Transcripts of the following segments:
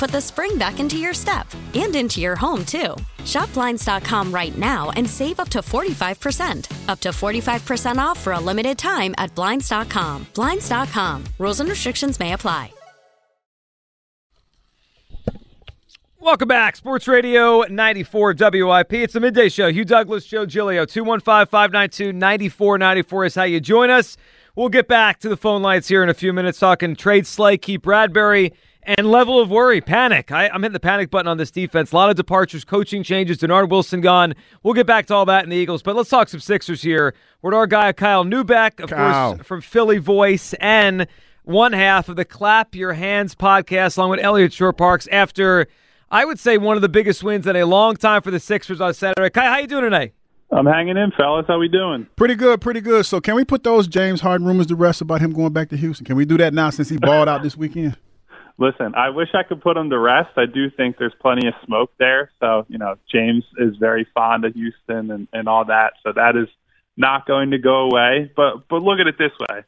put the spring back into your step and into your home, too. Shop Blinds.com right now and save up to 45%. Up to 45% off for a limited time at Blinds.com. Blinds.com. Rules and restrictions may apply. Welcome back. Sports Radio 94 WIP. It's the midday show. Hugh Douglas, Joe Giglio. 215 592 9494 is how you join us. We'll get back to the phone lines here in a few minutes talking trade Slay, Keith Bradbury, and level of worry, panic. I, am hitting the panic button on this defense. A lot of departures, coaching changes, Dennard Wilson gone. We'll get back to all that in the Eagles, but let's talk some Sixers here. We're our guy, Kyle Neubeck, of Kyle. course, from Philly Voice, and one half of the Clap Your Hands podcast, along with Eliot Shorr-Parks, after I would say one of the biggest wins in a long time for the Sixers on Saturday. Kai, how you doing today? I'm hanging in, fellas. How we doing? Pretty good, pretty good. So can we put those James Harden rumors to rest about him going back to Houston? Can we do that now since he balled out this weekend? Listen, I wish I could put him to rest. I do think there's plenty of smoke there. So, you know, James is very fond of Houston and, and all that. So that is not going to go away. But but look at it this way.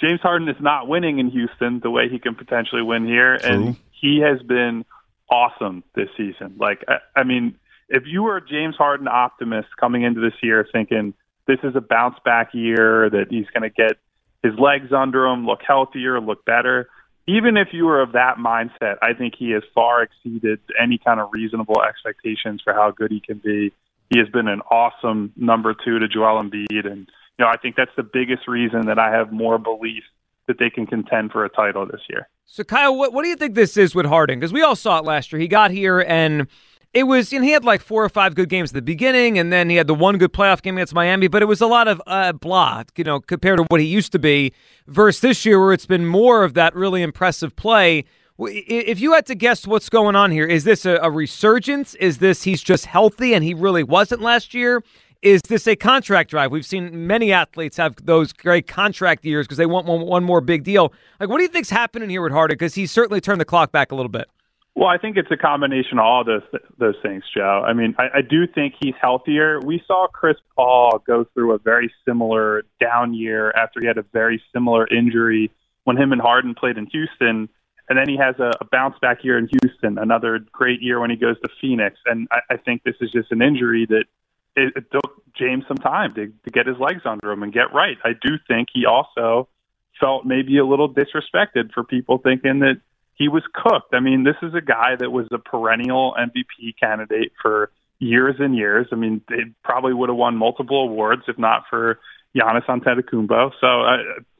James Harden is not winning in Houston the way he can potentially win here. True. And he has been awesome this season. Like I, I mean, if you were a James Harden optimist coming into this year thinking this is a bounce back year, that he's going to get his legs under him, look healthier, look better, even if you were of that mindset, I think he has far exceeded any kind of reasonable expectations for how good he can be. He has been an awesome number two to Joel Embiid, and you know I think that's the biggest reason that I have more belief that they can contend for a title this year. So, Kyle, what, what do you think this is with Harden? Because we all saw it last year. He got here and it was, and he had like four or five good games at the beginning, and then he had the one good playoff game against Miami, but it was a lot of uh, blah, you know, compared to what he used to be, versus this year where it's been more of that really impressive play. If you had to guess what's going on here, is this a, a resurgence? Is this he's just healthy and he really wasn't last year? Is this a contract drive? We've seen many athletes have those great contract years because they want one, one more big deal. Like, what do you think's happening here with Harden? Because he's certainly turned the clock back a little bit. Well, I think it's a combination of all those those things, Joe. I mean, I, I do think he's healthier. We saw Chris Paul go through a very similar down year after he had a very similar injury when him and Harden played in Houston, and then he has a, a bounce back year in Houston, another great year when he goes to Phoenix. And I, I think this is just an injury that it, it took James some time to, to get his legs under him and get right. I do think he also felt maybe a little disrespected for people thinking that he was cooked. I mean, this is a guy that was a perennial MVP candidate for years and years. I mean, they probably would have won multiple awards if not for Giannis Antetokounmpo. So uh,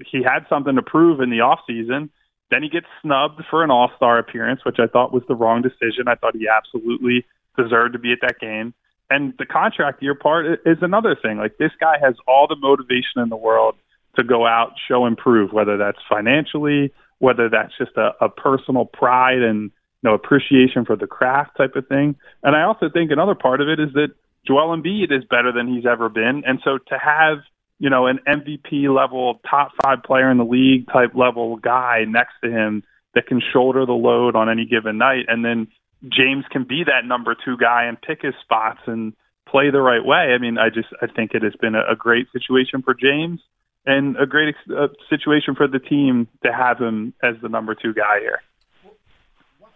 he had something to prove in the off season. Then he gets snubbed for an All Star appearance, which I thought was the wrong decision. I thought he absolutely deserved to be at that game. And the contract year part is another thing. Like this guy has all the motivation in the world to go out, show, improve, whether that's financially, whether that's just a, a personal pride and you know appreciation for the craft type of thing. And I also think another part of it is that Joel Embiid is better than he's ever been, and so to have you know an MVP level, top five player in the league type level guy next to him that can shoulder the load on any given night, and then James can be that number two guy and pick his spots and play the right way. I mean, I just I think it has been a, a great situation for James and a great ex- uh, situation for the team to have him as the number two guy here.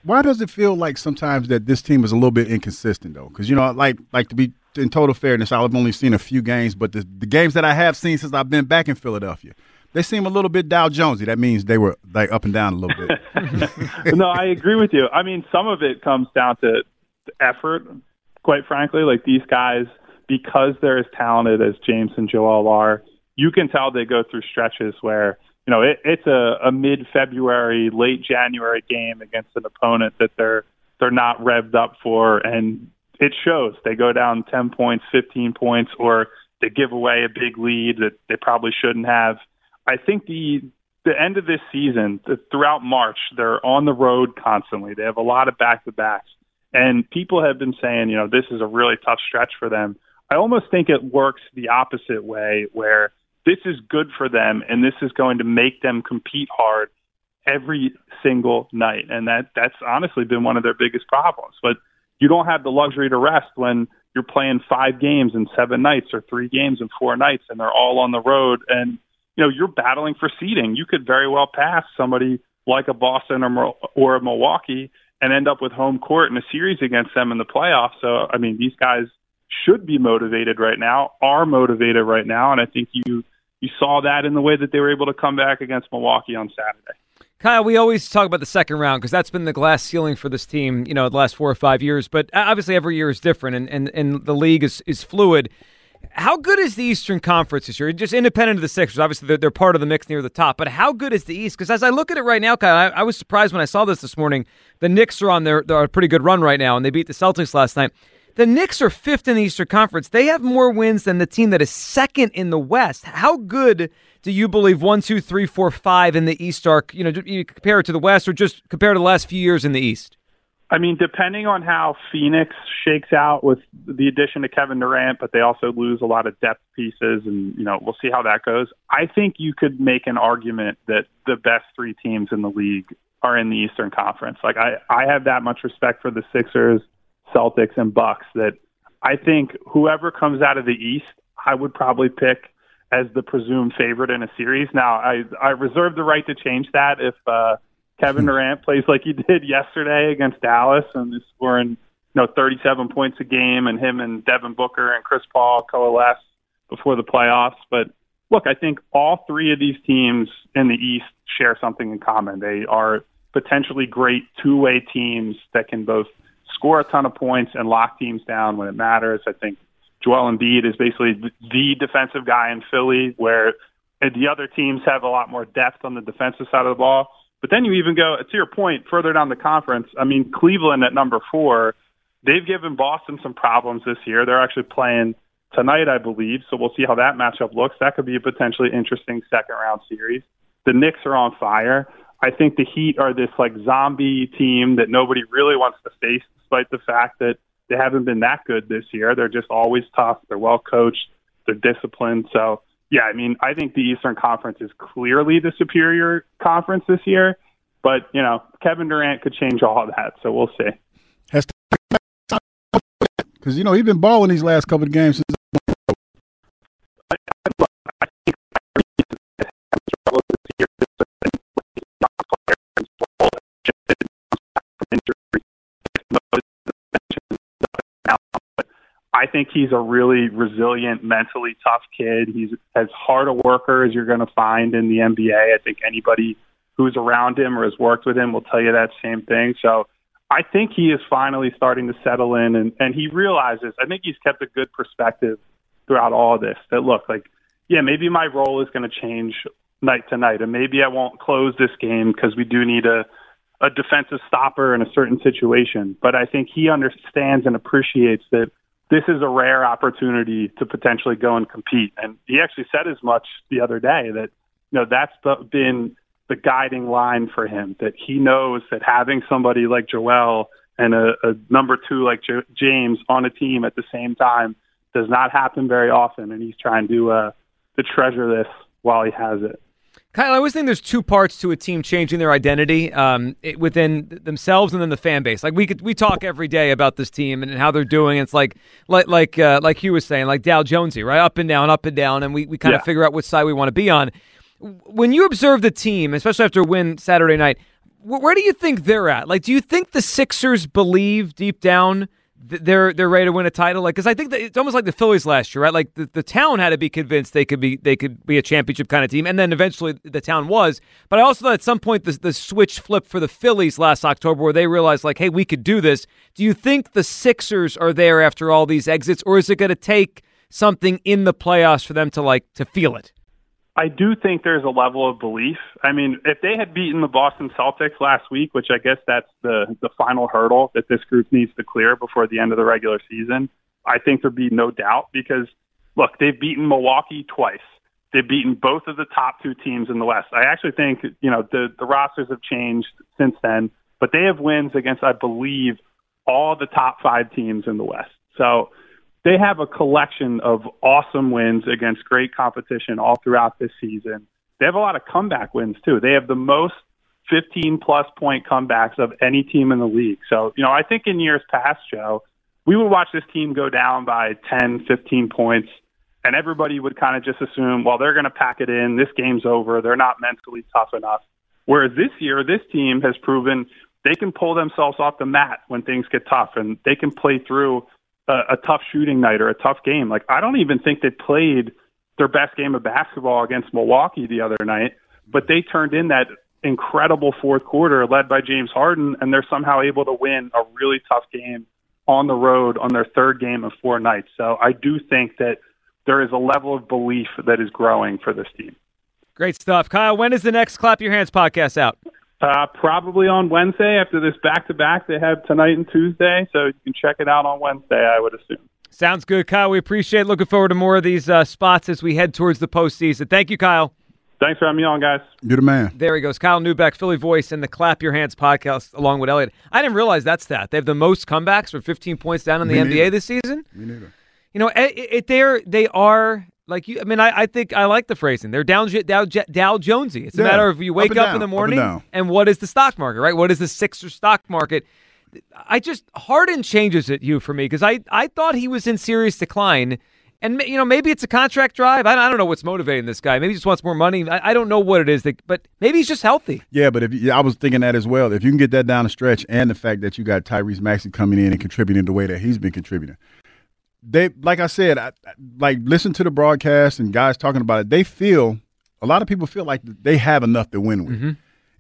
why does it feel like sometimes that this team is a little bit inconsistent though? Because you know, like like to be in total fairness, I've only seen a few games, but the, the games that I have seen since I've been back in Philadelphia, they seem a little bit Dow Jonesy. That means they were like up and down a little bit. no, I agree with you. I mean, some of it comes down to effort. Quite frankly, like these guys, because they're as talented as James and Joel are, you can tell they go through stretches where you know it, it's a, a mid-February, late January game against an opponent that they're they're not revved up for, and it shows. They go down 10 points, 15 points, or they give away a big lead that they probably shouldn't have. I think the the end of this season, the, throughout March, they're on the road constantly. They have a lot of back to backs, and people have been saying, you know, this is a really tough stretch for them. I almost think it works the opposite way, where this is good for them, and this is going to make them compete hard every single night, and that that's honestly been one of their biggest problems. But you don't have the luxury to rest when you're playing five games in seven nights or three games in four nights and they're all on the road. And you know you're battling for seeding. You could very well pass somebody like a Boston or or a Milwaukee and end up with home court in a series against them in the playoffs. So i mean these guys should be motivated right now are motivated right now and i think you you saw that in the way that they were able to come back against Milwaukee on Saturday Kyle, we always talk about the second round because that's been the glass ceiling for this team, you know, the last four or five years. But uh, obviously, every year is different, and, and, and the league is, is fluid. How good is the Eastern Conference this year? Just independent of the Sixers, obviously they're, they're part of the mix near the top. But how good is the East? Because as I look at it right now, Kyle, I, I, was surprised when I saw this this morning. The Knicks are on their, their pretty good run right now, and they beat the Celtics last night. The Knicks are fifth in the Eastern Conference. They have more wins than the team that is second in the West. How good do you believe one, two, three, four, five in the East are? You know, you compare it to the West, or just compare to the last few years in the East. I mean, depending on how Phoenix shakes out with the addition of Kevin Durant, but they also lose a lot of depth pieces, and you know we'll see how that goes. I think you could make an argument that the best three teams in the league are in the Eastern Conference. Like I, I have that much respect for the Sixers, Celtics, and Bucks that I think whoever comes out of the East, I would probably pick as the presumed favorite in a series. Now, I I reserve the right to change that if uh, Kevin Durant plays like he did yesterday against Dallas and is scoring you know 37 points a game, and him and Devin Booker and Chris Paul coalesce before the playoffs. But look, I think all three of these teams in the East share something in common. They are potentially great two-way teams that can both score a ton of points and lock teams down when it matters. I think Joel Embiid is basically the defensive guy in Philly, where uh, the other teams have a lot more depth on the defensive side of the ball. But then you even go uh, to your point further down the conference. I mean, Cleveland at number four, they've given Boston some problems this year. They're actually playing tonight, I believe. So we'll see how that matchup looks. That could be a potentially interesting second round series. The Knicks are on fire. I think the Heat are this like zombie team that nobody really wants to face, despite the fact that they haven't been that good this year. They're just always tough. They're well coached. They're disciplined. So yeah, I mean, I think the Eastern Conference is clearly the superior conference this year. But you know, Kevin Durant could change all of that. So we'll see. Because you know he's been balling these last couple of games. I think he's a really resilient, mentally tough kid. He's as hard a worker as you're going to find in the NBA. I think anybody who's around him or has worked with him will tell you that same thing. So I think he is finally starting to settle in and, and he realizes, I think he's kept a good perspective throughout all this that look like, yeah, maybe my role is going to change night to night and maybe I won't close this game because we do need a, a defensive stopper in a certain situation. But I think he understands and appreciates that this is a rare opportunity to potentially go and compete. And he actually said as much the other day that, you know, that's been the guiding line for him, that he knows that having somebody like Joel and a, a number two like J- James on a team at the same time does not happen very often. And he's trying to, uh, to treasure this while he has it. Kyle, I always think there's two parts to a team changing their identity um, it, within themselves and then the fan base. Like we could, we talk every day about this team and, how they're doing. It's like like like uh, like Hugh was saying, like Dow Jonesy, right? Up and down, up and down, and we, we kind of figure out which side we want to be on. When you observe the team, especially after a win Saturday night, wh- where do you think they're at? Like, do you think the Sixers believe deep down they're they're ready to win a title? Like, because I think that it's almost like the Phillies last year, right? Like the, the town had to be convinced they could be they could be a championship kind of team, and then eventually the town was. But I also thought at some point the the switch flipped for the Phillies last October, where they realized like, hey, we could do this. Do you think the Sixers are there after all these exits, or is it going to take something in the playoffs for them to like to feel it? I do think there's a level of belief. I mean, if they had beaten the Boston Celtics last week, which I guess that's the the final hurdle that this group needs to clear before the end of the regular season, I think there'd be no doubt because look, they've beaten Milwaukee twice. They've beaten both of the top two teams in the West. I actually think, you know, the the rosters have changed since then, but they have wins against I believe all the top 5 teams in the West. So, they have a collection of awesome wins against great competition all throughout this season. They have a lot of comeback wins too. They have the most 15 plus point comebacks of any team in the league. So, you know, I think in years past, Joe, we would watch this team go down by 10, 15 points, and everybody would kind of just assume, well, they're going to pack it in. This game's over. They're not mentally tough enough. Whereas this year, this team has proven they can pull themselves off the mat when things get tough, and they can play through a, a tough shooting night or a tough game. Like I don't even think they played their best game of basketball against Milwaukee the other night, but they turned in that incredible fourth quarter led by James Harden, and they're somehow able to win a really tough game on the road on their third game of four nights. So I do think that there is a level of belief that is growing for this team. Great stuff, Kyle. When is the next Clap Your Hands podcast out? Uh, probably on Wednesday after this back to back they have tonight and Tuesday. So you can check it out on Wednesday, I would assume. Sounds good, Kyle. We appreciate it. Looking forward to more of these uh, spots as we head towards the postseason. Thank you, Kyle. Thanks for having me on, guys. You're the man. There he goes. Kyle Neubeck, Philly voice, and the Clap Your Hands podcast along with Elliot. I didn't realize that's that. They have the most comebacks for 15 points down in the Me NBA neither. this season. Me neither. You know, it, it, they're, they are like you. I mean, I, I think I like the phrasing. They're down, Dow, Dow Jonesy. It's a Yeah. matter of you wake up, down, in the up and morning and what is the stock market, right? What is the Sixer stock market? I just Harden changes it, you for me, because I I thought he was in serious decline. And you know, maybe it's a contract drive. I, I don't know what's motivating this guy. Maybe he just wants more money. I, I don't know what it is, that, but maybe he's just healthy. Yeah, but if you, I was thinking that as well, if you can get that down the stretch, and the fact that you got Tyrese Maxey coming in and contributing the way that he's been contributing, they like I said, I, I- like listen to the broadcast and guys talking about it. They feel a lot of people feel like they have enough to win with. Mm-hmm.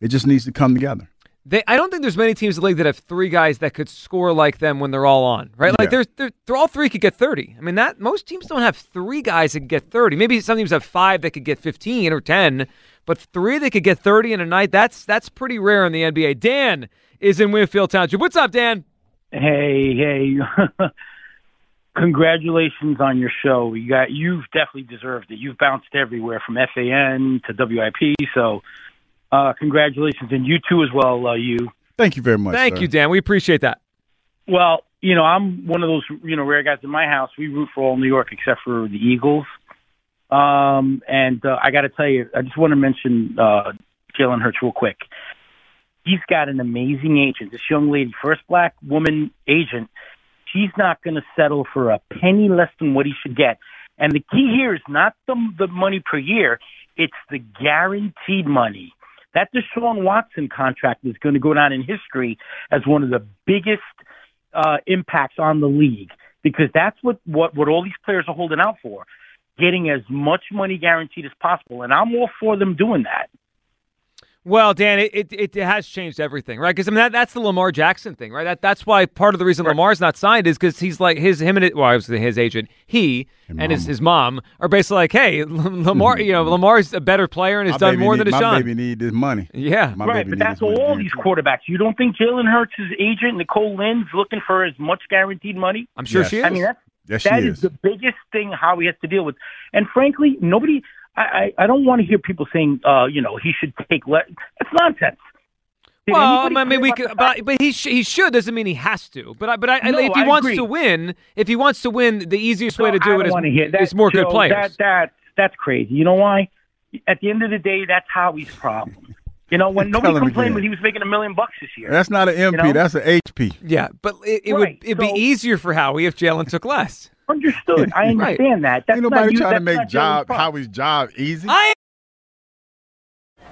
It just needs to come together. They, I don't think there's many teams in the league that have three guys that could score like them when they're all on, right? Like Yeah. there's, they're, they're all three could get 30. I mean, that most teams don't have three guys that can get 30. Maybe some teams have five that could get 15 or 10, but three that could get 30 in a night. That's that's pretty rare in the NBA. Dan is in Winfield Township. What's up, Dan? Hey, hey. Congratulations on your show. You got you've definitely deserved it. You've bounced everywhere from FAN to WIP. So, uh, congratulations, and you too as well. Uh, you. Thank you very much. Thank sir. you, Dan. We appreciate that. Well, you know, I'm one of those you know rare guys in my house. We root for all New York except for the Eagles. Um, and uh, I got to tell you, I just want to mention uh, Jalen Hurts real quick. He's got an amazing agent. This young lady, first black woman agent, she's not going to settle for a penny less than what he should get. And the key here is not the the money per year; it's the guaranteed money. That Deshaun Watson contract is going to go down in history as one of the biggest uh, impacts on the league because that's what, what what all these players are holding out for, getting as much money guaranteed as possible. And I'm all for them doing that. Well, Dan, it, it, it has changed everything, right? Because I mean that, that's the Lamar Jackson thing, right? That that's why part of the reason Lamar's not signed is because he's like his him and it, well, I was his agent, he and, his, his mom are basically like, hey, Lamar, you know, Lamar's a better player and has My done baby more need, than My Deshaun. baby need this money. Yeah, My right, baby but that's this money. all these quarterbacks. You don't think Jalen Hurts' agent, Nicole Lynn's, looking for as much guaranteed money? I'm sure Yes. she is. I mean, that's Yes, That is. is the biggest thing Howie has to deal with. And frankly, nobody. I I, I don't want to hear people saying, uh, you know, he should take less. That's nonsense. Did well, I mean, we could, but, but he sh- he should doesn't mean he has to. But I, but I, No, if he I wants agree. to win, if he wants to win, the easiest way to do I it don't is, wanna hear that, is more good players. That, that that's crazy. You know why? At the end of the day, that's Howie's problem. You know, when nobody complained when he was making a million bucks this year. That's not an MP. know? That's an HP. yeah, but it, it Right, would it'd be easier for Howie if Jalen took less. Understood. I understand that. That's Ain't not nobody you, trying to make job. Howie's job easy. I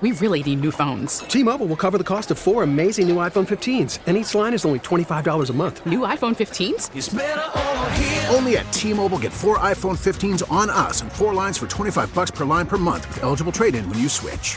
we really need new phones. T-Mobile will cover the cost of four amazing new iPhone 15s, and each line is only $25 a month. New iPhone 15s? Only at T-Mobile get four iPhone 15s on us and four lines for 25 bucks per line per month with eligible trade-in when you switch.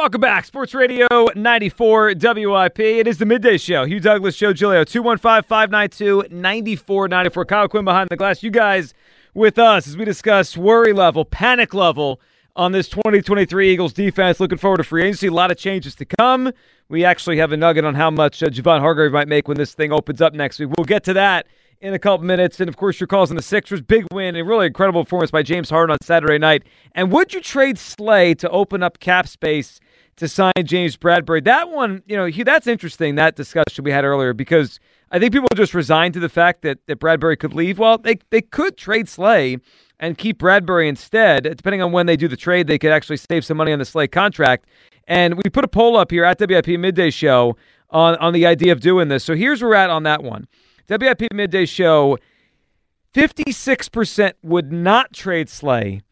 Welcome back. Sports Radio 94 WIP. It is the midday show. Hugh Douglas, Joe Giglio, 215 592 9494. Kyle Quinn behind the glass. You guys with us as we discuss worry level, panic level on this 2023 Eagles defense. Looking forward to free agency. A lot of changes to come. We actually have a nugget on how much uh, Javon Hargrave might make when this thing opens up next week. We'll get to that in a couple minutes. And of course, your calls on the Sixers. Big win and really incredible performance by James Harden on Saturday night. And would you trade Slay to open up cap space to sign James Bradbury? That one, you know, that's interesting, that discussion we had earlier, because I think people just resigned to the fact that, that Bradbury could leave. Well, they, they could trade Slay and keep Bradbury instead. Depending on when they do the trade, they could actually save some money on the Slay contract. And we put a poll up here at WIP Midday Show on, on the idea of doing this. So here's where we're at on that one. WIP Midday Show 56% would not trade Slay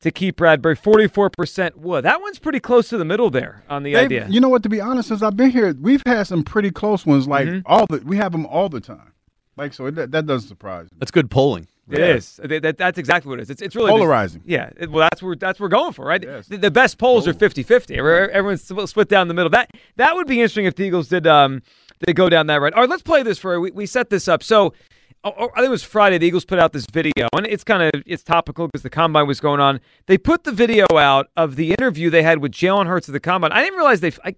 to keep Bradbury. 44% would. That one's pretty close to the middle there on the They've- idea. You know what? To be honest, since I've been here, we've had some pretty close ones. Like Mm-hmm. all the, we have them all the time. Like so, it, that doesn't surprise me. That's good polling. It is. That- that- that's exactly what it is. It's, it's really just- Polarizing. yeah. It- well, that's where that's what we're going for, right? The, the best polls are 50-50. Everyone's split- split down the middle. That that would be interesting if the Eagles did um they go down that road. All right, let's play this for we, we set this up. So oh, oh, Oh, oh, I think it was Friday. The Eagles put out this video, and it's kind of it's topical because the combine was going on. They put the video out of the interview they had with Jalen Hurts at the combine. I didn't realize they. I,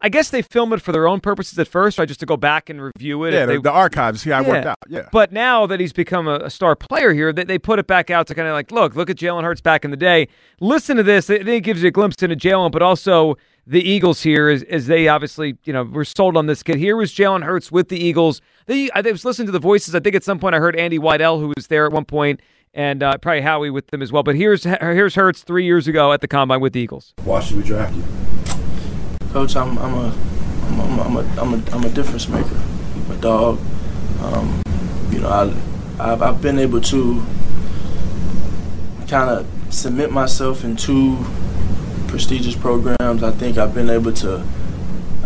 I guess they film it for their own purposes at first, right? Just to go back and review it. Yeah, the, they, the archives. Yeah, how it worked out. Yeah. but now that he's become a, a star player here, they, they put it back out to kind of like, look, look at Jalen Hurts back in the day. Listen to this. I think it gives you a glimpse into Jalen, but also the Eagles here, as, as they obviously, you know, were sold on this kid. Here was Jalen Hurts with the Eagles. They, I was listening to the voices. I think at some point I heard Andy Weidl, who was there at one point, and uh, probably Howie with them as well. But here's here's Hurts three years ago at the combine with the Eagles. Why should we draft you? Coach, I'm, I'm a, I'm, I'm, I'm a, I'm a, I'm a difference maker. I'm a dog. Um, you know, I, I've, I've been able to kind of cement myself in two prestigious programs. I think I've been able to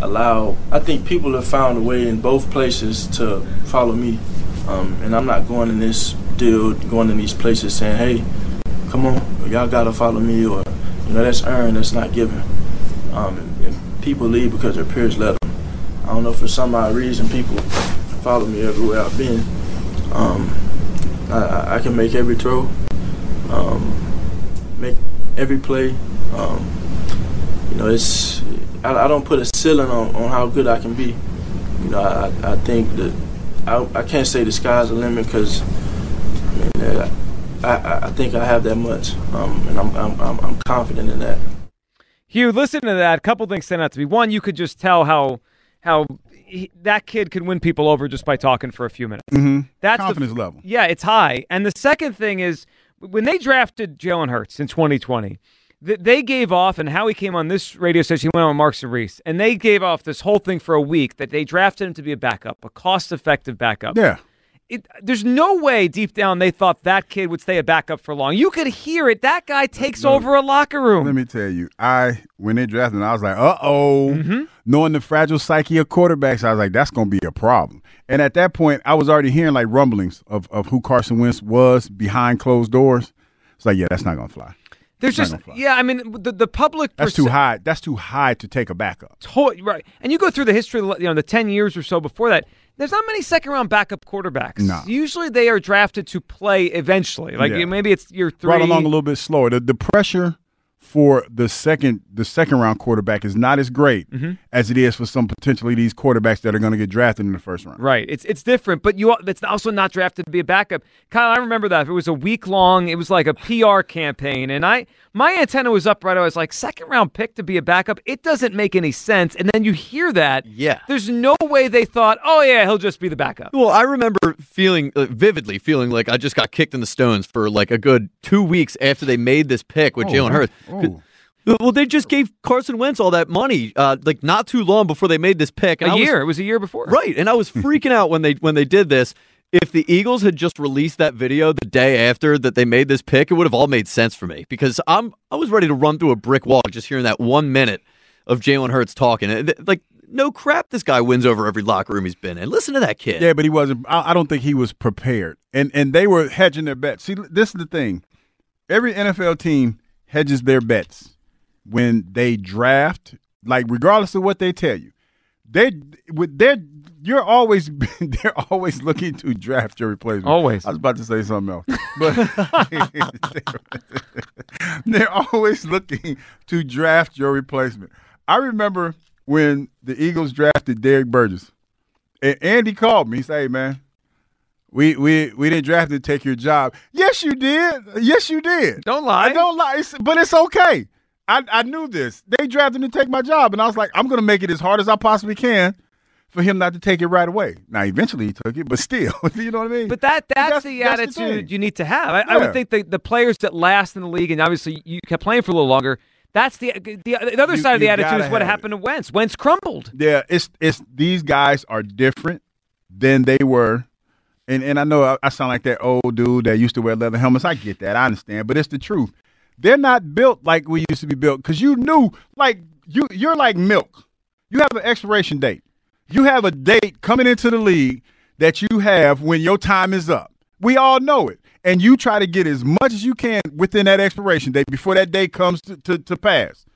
allow. I think people have found a way in both places to follow me, um, and I'm not going in this deal, going in these places saying, "Hey, come on, y'all gotta follow me," or you know, that's earned, that's not given. Um, and, and people leave because their peers let them. I don't know for some odd reason people follow me everywhere I've been. Um, I, I can make every throw, um, make every play. Um, you know, it's I, I don't put a ceiling on, on how good I can be. You know, I, I think that I, I can't say the sky's the limit because I mean, uh, I, I, I think I have that much, um, and I'm, I'm I'm I'm confident in that. Hugh, listen to that. A couple things stand out to me. One, you could just tell how how he, that kid can win people over just by talking for a few minutes. Mm-hmm. That's the- confidence level. Yeah, it's high. And the second thing is when they drafted Jalen Hurts in 2020, th- they gave off, and Howie came on this radio station, he went on Marks and Reese, and they gave off this whole thing for a week that they drafted him to be a backup, a cost-effective backup. Yeah. It, there's no way deep down they thought that kid would stay a backup for long. You could hear it. That guy takes over a locker room. Let me tell you, I when they drafted, him, I was like, uh oh. Mm-hmm. Knowing the fragile psyche of quarterbacks, I was like, that's going to be a problem. And at that point, I was already hearing like rumblings of, of who Carson Wentz was behind closed doors. It's like, yeah, that's not going to fly. There's just yeah. I mean, the the public That's perce- too high. That's too high to take a backup. To- right. And you go through the history, of the- you know, the 10 years or so before that, there's not many second round backup quarterbacks. No. Usually they are drafted to play eventually. Like Yeah. maybe it's year three. Brought along a little bit slower. The, the pressure for the second the second round quarterback is not as great Mm-hmm. as it is for some potentially these quarterbacks that are going to get drafted in the first round. Right. It's it's different, but you it's also not drafted to be a backup. Kyle, I remember that. It was a week long. It was like a PR campaign, and I my antenna was up right. I was like, second round pick to be a backup. It doesn't make any sense. And then you hear that. Yeah. There's no way they thought, oh yeah, he'll just be the backup. Well, I remember feeling uh, vividly feeling like I just got kicked in the stones for like a good two weeks after they made this pick with Oh, Jalen? Hurts. Well, they just gave Carson Wentz all that money, uh, like not too long before they made this pick. A And I was- year. it was a year before. right? And I was freaking out when they when they did this. If the Eagles had just released that video the day after that they made this pick, it would have all made sense for me because I'm I was ready to run through a brick wall just hearing that one minute of Jalen Hurts talking. Like, no crap, this guy wins over every locker room he's been in. Listen to that kid. Yeah, but he wasn't. I, I don't think he was prepared, and and they were hedging their bets. See, this is the thing: every NFL team hedges their bets when they draft. Like, regardless of what they tell you, they with their you're always they're always looking to draft your replacement. Always. I was about to say something else, but they're always looking to draft your replacement. I remember when the Eagles drafted Derrick Burgess. And Andy called me. He said, "Hey, man, we we we didn't draft to take your job. Yes, you did. Yes, you did. Don't lie. I don't lie. It's, but it's okay. I I knew this. They drafted him to take my job, and I was like, I'm going to make it as hard as I possibly can for him not to take it right away. Now, eventually, he took it, but still, you know what I mean? But that that's, That's- the that's attitude thing. you need to have. I, I would think the, the players that last in the league, and obviously you kept playing for a little longer. That's the the, the other You- side of the attitude is what happened to Wentz. Wentz crumbled. Yeah, it's it's these guys are different than they were. And and I know I, I sound like that old dude that used to wear leather helmets. I get that. I understand, but it's the truth. They're not built like we used to be built cuz you knew like you you're like milk. You have an expiration date. You have a date coming into the league that you have when your time is up. We all know it. And you try to get as much as you can within that expiration date before that day comes to, to, to pass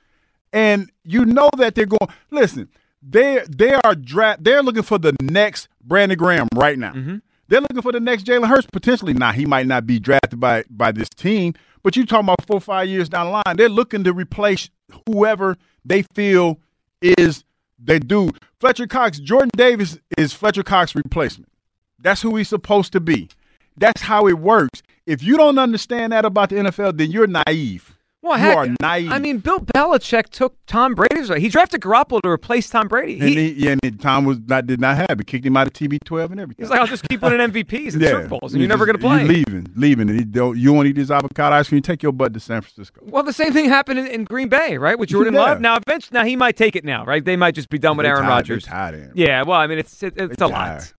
and you know that they're going. Listen, they they are draft. They're looking for the next Brandon Graham right now. Mm-hmm. They're looking for the next Jalen Hurts potentially. Now he might not be drafted by by this team, but you talking about four five years down the line. They're looking to replace whoever they feel is their dude. Fletcher Cox, Jordan Davis is Fletcher Cox replacement. That's who he's supposed to be. That's how it works. If you don't understand that about the NFL, then you're naive. Well, you heck, are naive. I mean, Bill Belichick took Tom Brady's. Way. He drafted Garoppolo to replace Tom Brady. And He, he, yeah, and Tom was not did not have it. Kicked him out of TB12 and everything. he's like, I'll just keep winning MVPs and yeah. Super Bowls, and you're never going to play. Leaving, leaving, and he don't. You want to eat this avocado ice cream? Take your butt to San Francisco. Well, the same thing happened in, in Green Bay, right? With Jordan Yeah. Love. Now, eventually, now he might take it now, right? They might just be done with They Aaron Rodgers. tired. Yeah, well, I mean, it's it, it's a lot.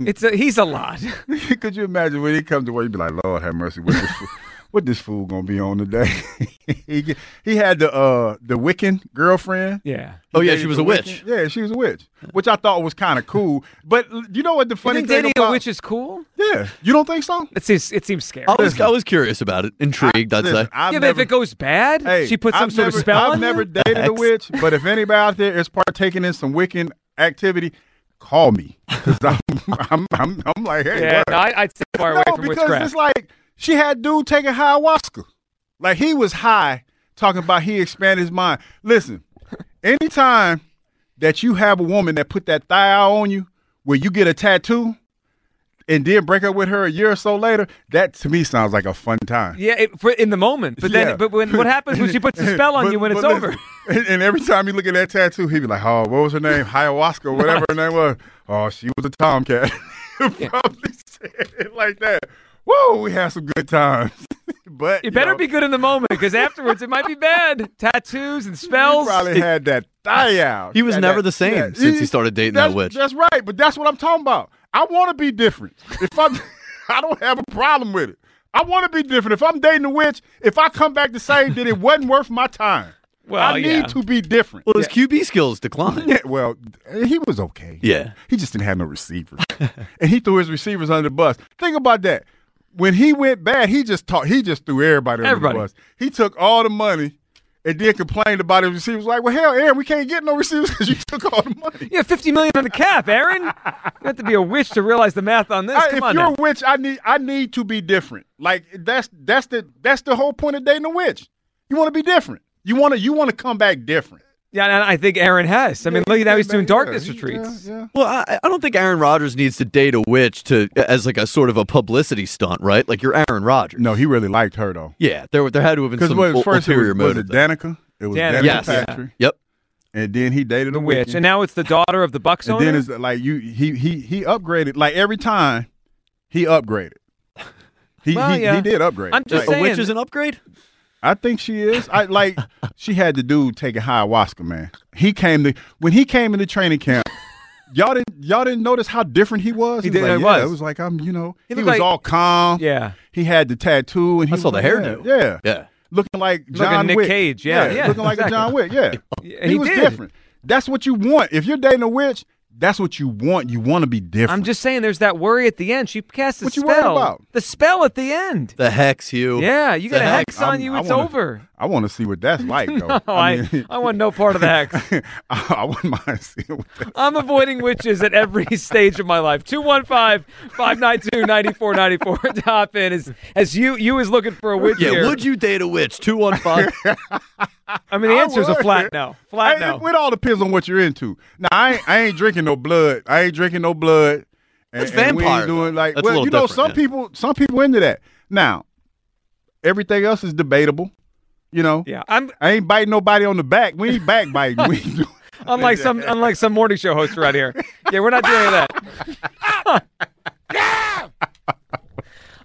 It's a, he's a lot. Could you imagine when he comes to work? You'd be like, Lord have mercy. What this, fool, what this fool gonna be on today? he, he had the uh the Wiccan girlfriend. Yeah. Oh, yeah, she was a witch. Wiccan. Yeah, she was a witch, which I thought was kind of cool. But you know what the You funny think thing dating about a witch is cool? Yeah, you don't think so? It seems it seems scary. I was I was curious about it, intrigued. I, would Listen, say. I've yeah, but if it goes bad, Hey, she puts some I've sort never, of spell I've on never you? dated a witch, but if anybody out there is partaking in some Wiccan activity, call me because I'm, I'm, I'm, I'm like, hey, Yeah, no, I, I'd stay far no, away from because witchcraft. it's like she had dude taking ayahuasca, like he was high, talking about he expanded his mind. Listen, anytime that you have a woman that put that thigh out on you, where you get a tattoo, and then break up with her a year or so later, that to me sounds like a fun time. Yeah, it, for, in the moment. But then, Yeah. but when what happens when she puts a spell on But- you when it's but over? And, every time you look at that tattoo, he'd be like, "Oh, what was her name? Ayahuasca, whatever her name was. Oh, she was a tomcat." Probably say it like that. Whoa, we had some good times. but You better be good in the moment because afterwards it might be bad. Tattoos and spells. He probably had that thigh out. He was Had never that- the same yeah, since he started dating that witch. That's right, but that's what I'm talking about. I want to be different. If I'm, I don't have a problem with it. I want to be different. If I'm dating a witch, if I come back the same, then it wasn't worth my time. Well, I need yeah. to be different. Well, his QB skills declined. Yeah, well, he was okay. Yeah. He just didn't have no receivers. and he threw his receivers under the bus. Think about that. When he went bad, he just taught he just threw everybody under Everybody. the bus. He took all the money and then complained about his receivers. Like, well, hell, Aaron, we can't get no receivers because you took all the money. You have fifty million on the cap, Aaron. You have to be a witch to realize the math on this. I- Come if on you're now. a witch, I need I need to be different. Like that's that's the that's the whole point of dating a witch. You want to be different. You want to you want to come back different. Yeah, and I think Aaron Hess. I mean, look at how he's doing darkness uh, retreats. Yeah. Well, I, I don't think Aaron Rodgers needs to date a witch to as like a sort of a publicity stunt, right? Like you're Aaron Rodgers. No, he really liked her though. Yeah, there there had to have been some what first it ulterior was, was motive. it. Danica? It was Danica, Danica Yes. Patrick. Yep. And then he dated The a witch, and now it's the daughter of the Bucks And owner. then it's like you he he he upgraded. Like every time he upgraded. He Well, he, yeah. he did upgrade. I'm just Like, A witch is an upgrade. I think she is. I like she had the dude taking ayahuasca, man. He came to when he came into training camp. Y'all didn't y'all didn't notice how different he was. He was did- like, it yeah, was. It was like I'm, you know, He he, was like- all calm. Yeah. He had the tattoo and he I saw was the hairdo. Yeah, yeah, Yeah. looking like Looking John Nick Wick. Cage, yeah, yeah, looking like a. John Wick. Yeah, Yeah, he, he was did. different. That's what you want. If you're dating a witch, that's what you want. You want to be different. I'm just saying, there's that worry at the end. She cast a What you spell. worried about? The spell at the end. The hex, Hugh. Yeah, you got a hex. hex on I'm- you. I It's wanna- over. I want to see what that's like, though. No, I, I, want no part of the hex. I, I wouldn't mind seeing what that. I'm avoiding witches at every stage of my life. 215-592-9494. Top in as as you you is looking for a witch Yeah, here. would you date a witch? Two one five. I mean, the I answer is a flat no. Flat Hey, no. It all depends on what you're into. Now, I ain't, I ain't drinking no blood. I ain't drinking no blood. And, and vampire, ain't doing like. That's well, you know, some yeah. people some people into that. Now, everything else is debatable. You know, Yeah, I'm I ain't biting nobody on the back. We ain't backbiting. we ain't doing, unlike some unlike some morning show hosts right here. Yeah, we're not doing that.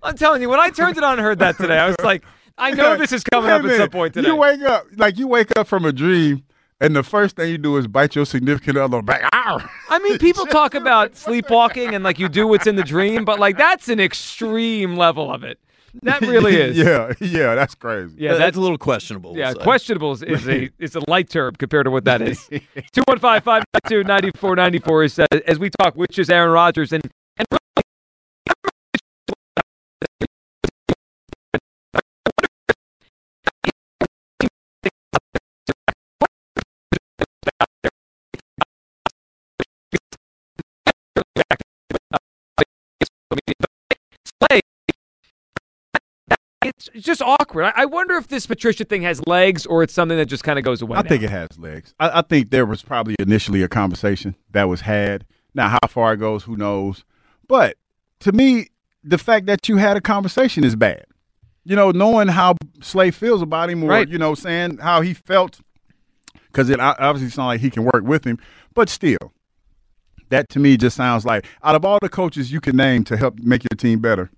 I'm telling you, when I turned it on and heard that today, I was like, I know this is coming up at some point today. You wake up like you wake up from a dream, and the first thing you do is bite your significant other back. Ow! I mean, people talk about sleepwalking and like you do what's in the dream, but like that's an extreme level of it. That really is. yeah, yeah, that's crazy. Yeah, that's that's a little questionable. yeah. we'll. Questionable is, is a is a light term compared to what that is. Two one five five two ninety four ninety four is uh, as we talk, which is Aaron Rodgers and and It's just awkward. I- I wonder if this Patricia thing has legs or it's something that just kind of goes away. I now. think it has legs. I, I think there was probably initially a conversation that was had. Now, how far it goes, who knows? But to me, the fact that you had a conversation is bad. You know, knowing how Slay feels about him, or Right. you know, saying how he felt, because it obviously sounds like he can work with him. But still, that to me just sounds like out of all the coaches you can name to help make your team better,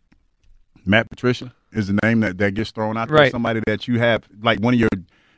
Matt Patricia is the name that, that gets thrown out there. Right. Somebody that you have like one of your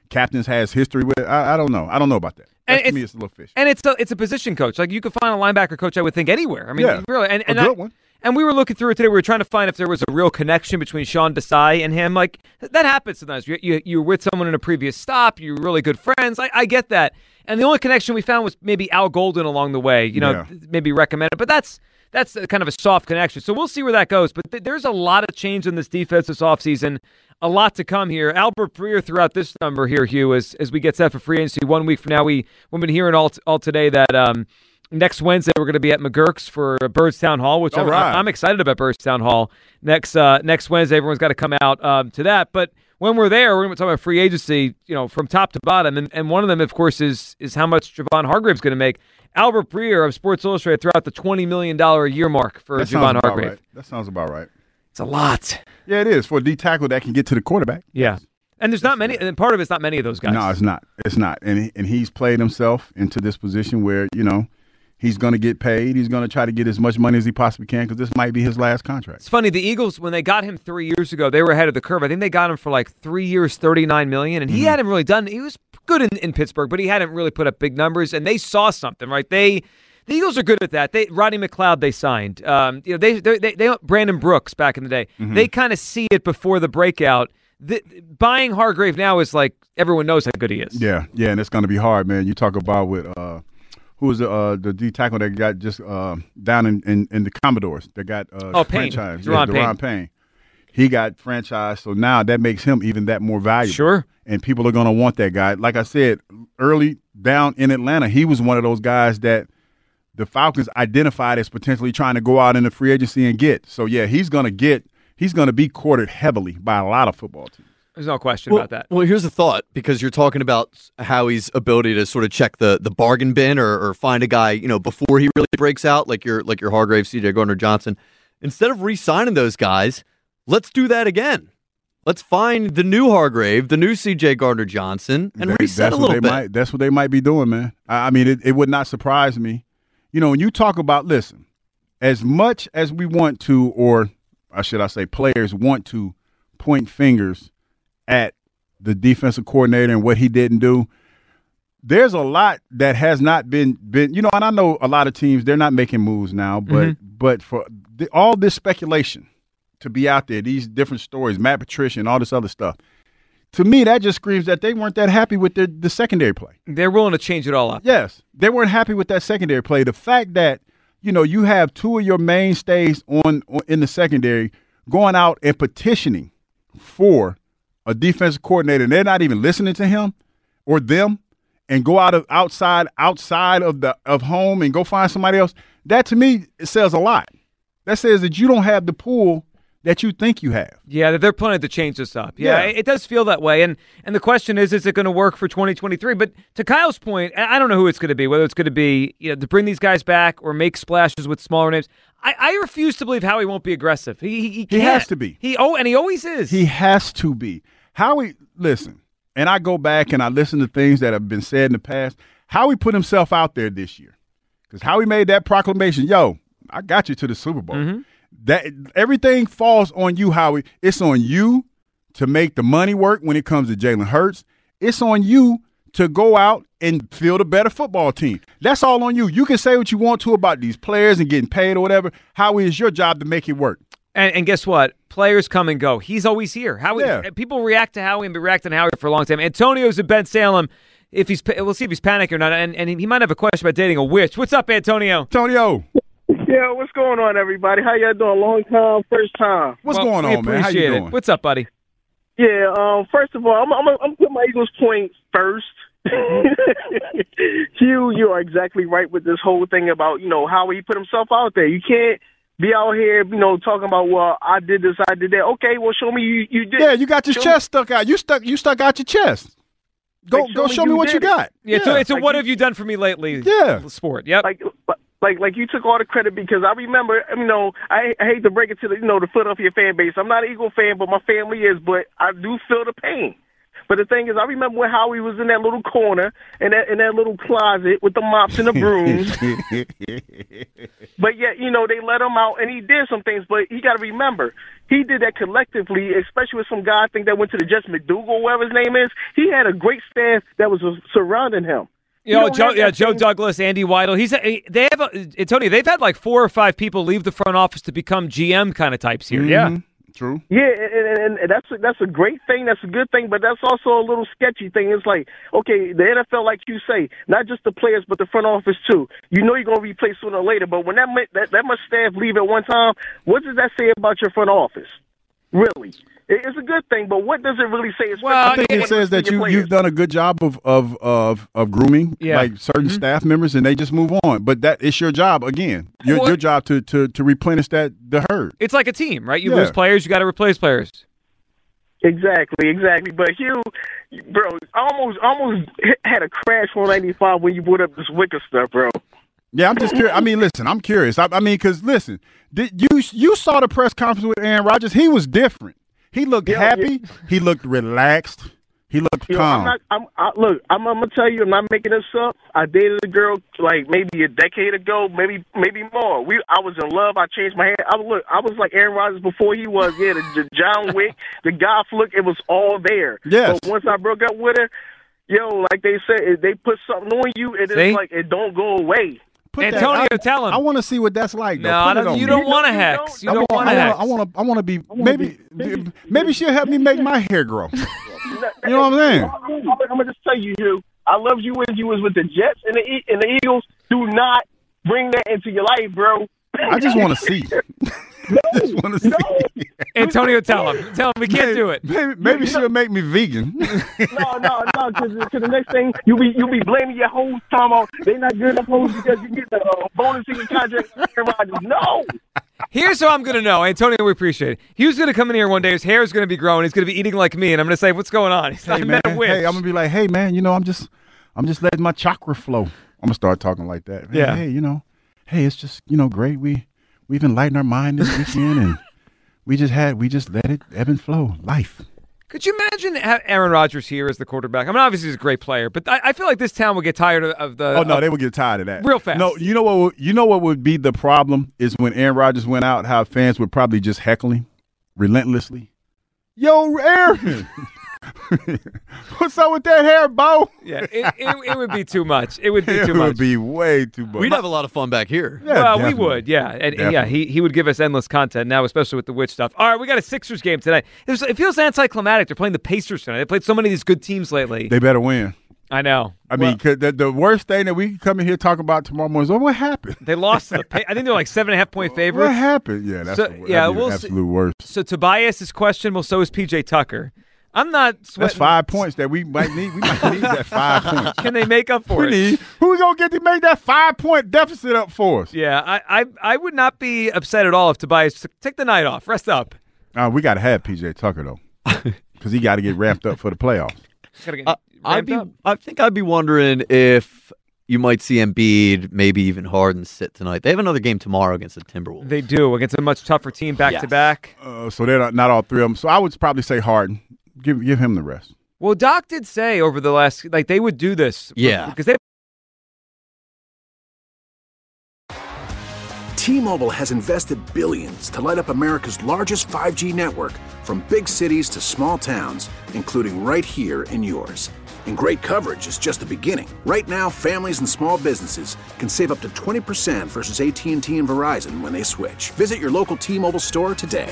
captains has history with. I, I don't know. I don't know about that. And to it's- me, it's a little fish. And it's a it's a position coach. Like you could find a linebacker coach, I would think anywhere. I mean, Yeah, really, and, a and good I- one. And we were looking through it today. We were trying to find if there was a real connection between Sean Desai and him. Like that happens sometimes. You, you you're with someone in a previous stop. You're really good friends. I, I get that. And the only connection we found was maybe Al Golden along the way. You know, Yeah. maybe recommended. But that's that's kind of a soft connection. So we'll see where that goes. But th- there's a lot of change in this defense this offseason. A lot to come here. Albert Breer threw out this number here, Hugh, as, as we get set for free agency. One week from now, we, we've been hearing all, all today that um, next Wednesday we're going to be at McGurk's for Birdstown Hall, which I'm, right. I'm excited about Birdstown Hall. Next uh, next Wednesday, everyone's got to come out um, to that. But when we're there, we're going to talk about free agency, you know, from top to bottom, and, and one of them, of course, is is how much Javon Hargrave's going to make. Albert Breer of Sports Illustrated threw out the twenty million dollar a year mark for That Javon Hargrave. right. That sounds about right. It's a lot. Yeah, it is for a D tackle that can get to the quarterback. Yeah, and there's not many, and part of it's not many of those guys. No, it's not. It's not. And he, and he's played himself into this position where you know he's going to get paid. He's going to try to get as much money as he possibly can because this might be his last contract. It's funny. The Eagles, when they got him three years ago, they were ahead of the curve. I think they got him for like three years, thirty nine million, and he Mm-hmm. hadn't really done. He was good in, in Pittsburgh, but he hadn't really put up big numbers. And they saw something, right? They the Eagles are good at that. They Rodney McLeod they signed. Um, you know, they they they, they Brandon Brooks back in the day. Mm-hmm. They kind of see it before the breakout. The, buying Hargrave now is like everyone knows how good he is. Yeah, yeah, and it's going to be hard, man. You talk about with uh, who was the uh, the D tackle that got just uh, down in, in, in the Commanders that got uh, Oh, Payne. franchise. Da'Ron yeah, Payne. Da'Ron Payne. He got franchised, so now that makes him even that more valuable. Sure. and people are going to want that guy. Like I said early down in Atlanta, he was one of those guys that the Falcons identified as potentially trying to go out into free agency and get. So yeah, he's going to get. He's going to be courted heavily by a lot of football teams. There's no question well, about that. Well, here's a thought because you're talking about Howie's ability to sort of check the the bargain bin or, or find a guy, you know, before he really breaks out, like your like your Hargrave, CJ Gardner Johnson. Instead of re-signing those guys, let's do that again. Let's find the new Hargrave, the new CJ Gardner Johnson, and That- reset that's a what little they bit. Might, that's what they might be doing, man. I, I mean, it, it would not surprise me. You know, when you talk about, listen, as much as we want to, or or should I say, players want to point fingers at the defensive coordinator and what he didn't do. There's a lot that has not been been, you know, and I know a lot of teams they're not making moves now, but Mhm. but for the, all this speculation to be out there, these different stories, Matt Patricia and all this other stuff. To me, that just screams that they weren't that happy with the, the secondary play. They're willing to change it all up. Yes, they weren't happy with that secondary play. The fact that you know you have two of your mainstays on, on in the secondary going out and petitioning for a defensive coordinator, and they're not even listening to him or them, and go out of outside outside of the of home and go find somebody else. That to me it says a lot. That says that you don't have the pool that you think you have. Yeah, that they're planning to change this up. Yeah, Yeah. it it does feel that way. And and the question is, is it going to work for 2023? But to Kyle's point, I I don't know who it's going to be. Whether it's going to be you know to bring these guys back or make splashes with smaller names. I, I refuse to believe Howie won't be aggressive. He he, he, He has to be. He oh, and he always is. He has to be. Howie, listen, and I go back and I listen to things that have been said in the past. Howie put himself out there this year because Howie made that proclamation. Yo, I got you to the Super Bowl. Mm-hmm. That everything falls on you, Howie. It's on you to make the money work when it comes to Jalen Hurts. It's on you to go out and field a better football team. That's all on you. You can say what you want to about these players and getting paid or whatever. Howie, it's your job to make it work. And, and guess what? Players come and go. He's always here. Howie. Yeah. People react to Howie and be reacting to Howie for a long time. Antonio's at Bensalem. If he's, we'll see if he's panicking or not. And, and he might have a question about dating a witch. What's up, Antonio? Antonio. Yeah, what's going on, everybody? How y'all doing? Long time, first time. What's Well, going on, man? How you appreciate it. What's up, buddy? Yeah, um, first of all, I'm I'm I'm put my Eagles point first. Hugh, you are exactly right with this whole thing about you know how he put himself out there. You can't be out here, you know, talking about well, I did this, I did that. Okay, well, show me you you did. Yeah, you got your Show- chest stuck out. You stuck. You stuck out your chest. Go, Like, go, show me show me you what you did it. got. Yeah, it's a, it's a Like what you- have you done for me lately? Yeah. sport. Yep. Like, like, like you took all the credit because I remember, you know, I, I hate to break it to the, you know, the Philadelphia fan base. I'm not an Eagle fan, but my family is. But I do feel the pain. But the thing is, I remember when Howie was in that little corner, in that in that little closet with the mops and the brooms. But yet, you know, they let him out and he did some things, but he got to remember, he did that collectively, especially with some guy, I think that went to the Jets McDougal, whatever his name is. He had a great staff that was surrounding him. You know, Joe, yeah, Joe same- Douglas, Andy Weidl. He's a, they have a, Antonio. They've had like four or five people leave the front office to become GM kind of types here. Yeah, Mhm. True. Yeah, and, and, and that's a, that's a great thing. That's a good thing, but that's also a little sketchy thing. It's like, okay, the NFL, like you say, not just the players, but the front office too. You know you're gonna replace sooner or later, but when that that, that much staff leave at one time, what does that say about your front office? Really, it's a good thing, but what does it really say? Well, I think it says that you you've done a good job of of of, of grooming Yeah. like certain Mhm. staff members, and they just move on. But that it's your job again. Your Well- your job to to to replenish that the herd. it's like a team, right? You Yeah. lose players, you got to replace players. Exactly, exactly. But Hugh, bro, almost almost had a crash on 95 when you brought up this Wicca stuff, bro. Yeah, I'm just curious. I mean, listen, I'm curious. I, I mean, because listen, did you you saw the press conference with Aaron Rodgers? He was different. He looked Yeah, happy. He looked relaxed. He looked Yo, calm. I'm not. I'm, I, look, I'm, I'm gonna tell you, I'm not making this up. I dated a girl like maybe a decade ago, maybe maybe more. We, I was in love. I changed my hair. I was look. I was like Aaron Rodgers before he was. Yeah, the, the John Wick, the Goth look. It was all there. Yes. But once I broke up with her, yo, like they said, they put something on you, it is See? like it don't go away. Put that- Antonio, I, tell him. I want to see what that's like. Though. No, I don't- you me. don't want to hex. You I don't want, want to I hex. want to. I want to. I want to be. Maybe. Maybe she'll help me make my hair grow. You know what I'm saying? I'm, I'm gonna just tell you, Hugh. I loved you when you was with the Jets and the E- and the Eagles. Do not bring that into your life, bro. I just want to see. I just want to see. Antonio, tell him. Tell him we can't do it. Maybe, maybe she'll make me vegan. no, no, no. Because the next thing you be you be blaming your whole time on they not good enough hoes because you get the uh, bonus in your contract. No. Here's how I'm going to know. Antonio, we appreciate it. He was going to come in here one day. His hair is going to be growing. He's going to be eating like me. And I'm going to say, what's going on? He's not hey I man, met a witch. hey, I'm gonna be like, hey man, you know, I'm just, I'm just letting my chakra flow. I'm gonna start talking like that. Hey, Yeah. Hey, you know, hey, it's just, you know, great. We, we've enlightened our mind this weekend, and we just had, we just let it ebb and flow. Life. Could you imagine Aaron Rodgers here as the quarterback? I mean, obviously he's a great player, but I, I feel like this town would get tired of, of the. Oh no, of- they would get tired of that Real fast. No, you know what? would- You know what would be the problem is when Aaron Rodgers went out, how fans would probably just heckle him relentlessly. Yo, Aaron, what's up with that hair, Bo? Yeah, it, it, it would be too much. It would be It too would much. It would be way too much. We'd have a lot of fun back here. Yeah, well, definitely. we would, yeah, and, and yeah, he he would give us endless content now, especially with the witch stuff. All right, we got a Sixers game tonight. It, was, it feels anticlimactic. They're playing the Pacers tonight. They played so many of these good teams lately. They better win. I know. I mean, 'cause the, the worst thing that we can come in here talk about tomorrow morning is oh, what happened. They lost the. Pa- I think they're like seven and a half point favorites. What happened? Yeah, that's So- the, yeah, that'd be we'll the see. absolute worst. So Tobias is questionable. So is PJ Tucker. I'm not. Sweating. That's five points that we might need. We might need that five points. Can they make up for We it? need. Who we gonna get to make that five point deficit up for us? Yeah, I, I I would not be upset at all if Tobias took- take the night off, rest up. Uh, we got to have PJ Tucker though, because he got to get ramped up for the playoffs. Uh, I'd be, up. I think I'd be wondering if you might see Embiid, maybe even Harden sit tonight. They have another game tomorrow against the Timberwolves. They do against a much tougher team back to back. Uh, so they're not, not all three of them. So I would probably say Harden. Give give him the rest. Well, Doc did say over the last like they would do this. Yeah. because they T-Mobile has invested billions to light up America's largest 5G network from big cities to small towns, including right here in yours. And great coverage is just the beginning. Right now, families and small businesses can save up to 20% versus AT&T and Verizon when they switch. Visit your local T-Mobile store today.